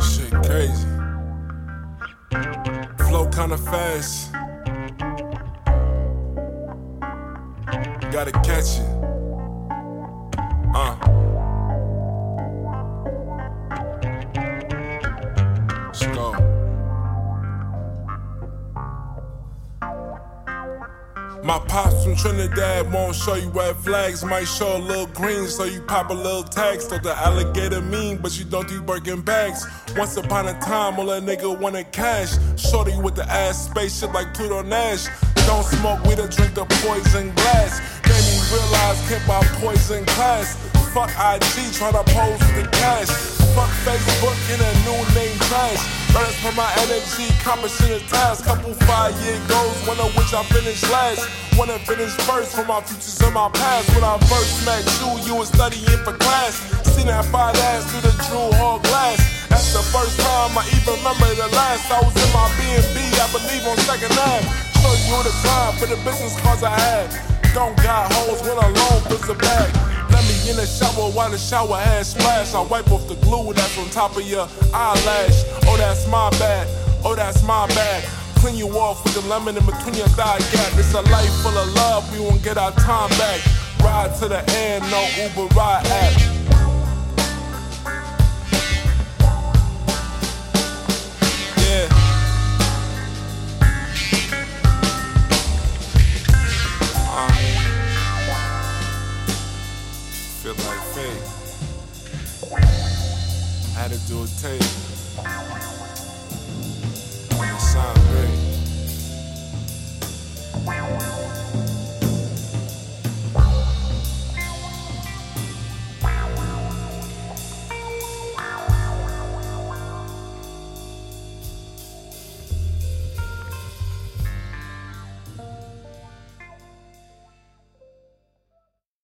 Shit crazy. Flow kinda fast. Gotta catch it. Uh. Let's go. My pops from Trinidad won't show you red flags, might show a little green, so you pop a little tax. Thought the alligator mean, but you don't do Birkin bags. Once upon a time, all a nigga wanted cash. Shorty with the ass spaceship like Pluto Nash. Don't smoke, we don't drink the poison glass. Made me realize can't buy poison class. Fuck IG, try to pose the cash. Fuck Facebook in a new name trash. Earnest for my energy, accomplishing the task. Couple five year goals, one of which I finished last. Wanna finish first for my futures and my past. When I first met you, you was studying for class. Seen that fine ass through the jewel hall glass. That's the first time I even remember the last. I was in my B&B, I believe on second Ave. Show you the time for the business cards I had. Don't got holes when alone fills a bag. In the shower while the shower head splash. I wipe off the glue that's on top of your eyelash. Oh, that's my bad. Oh, that's my bad. Clean you off with the lemon in between your thigh gap. It's a life full of love. We won't get our time back. Ride to the end, no Uber ride app. I had to do a tape. On the side.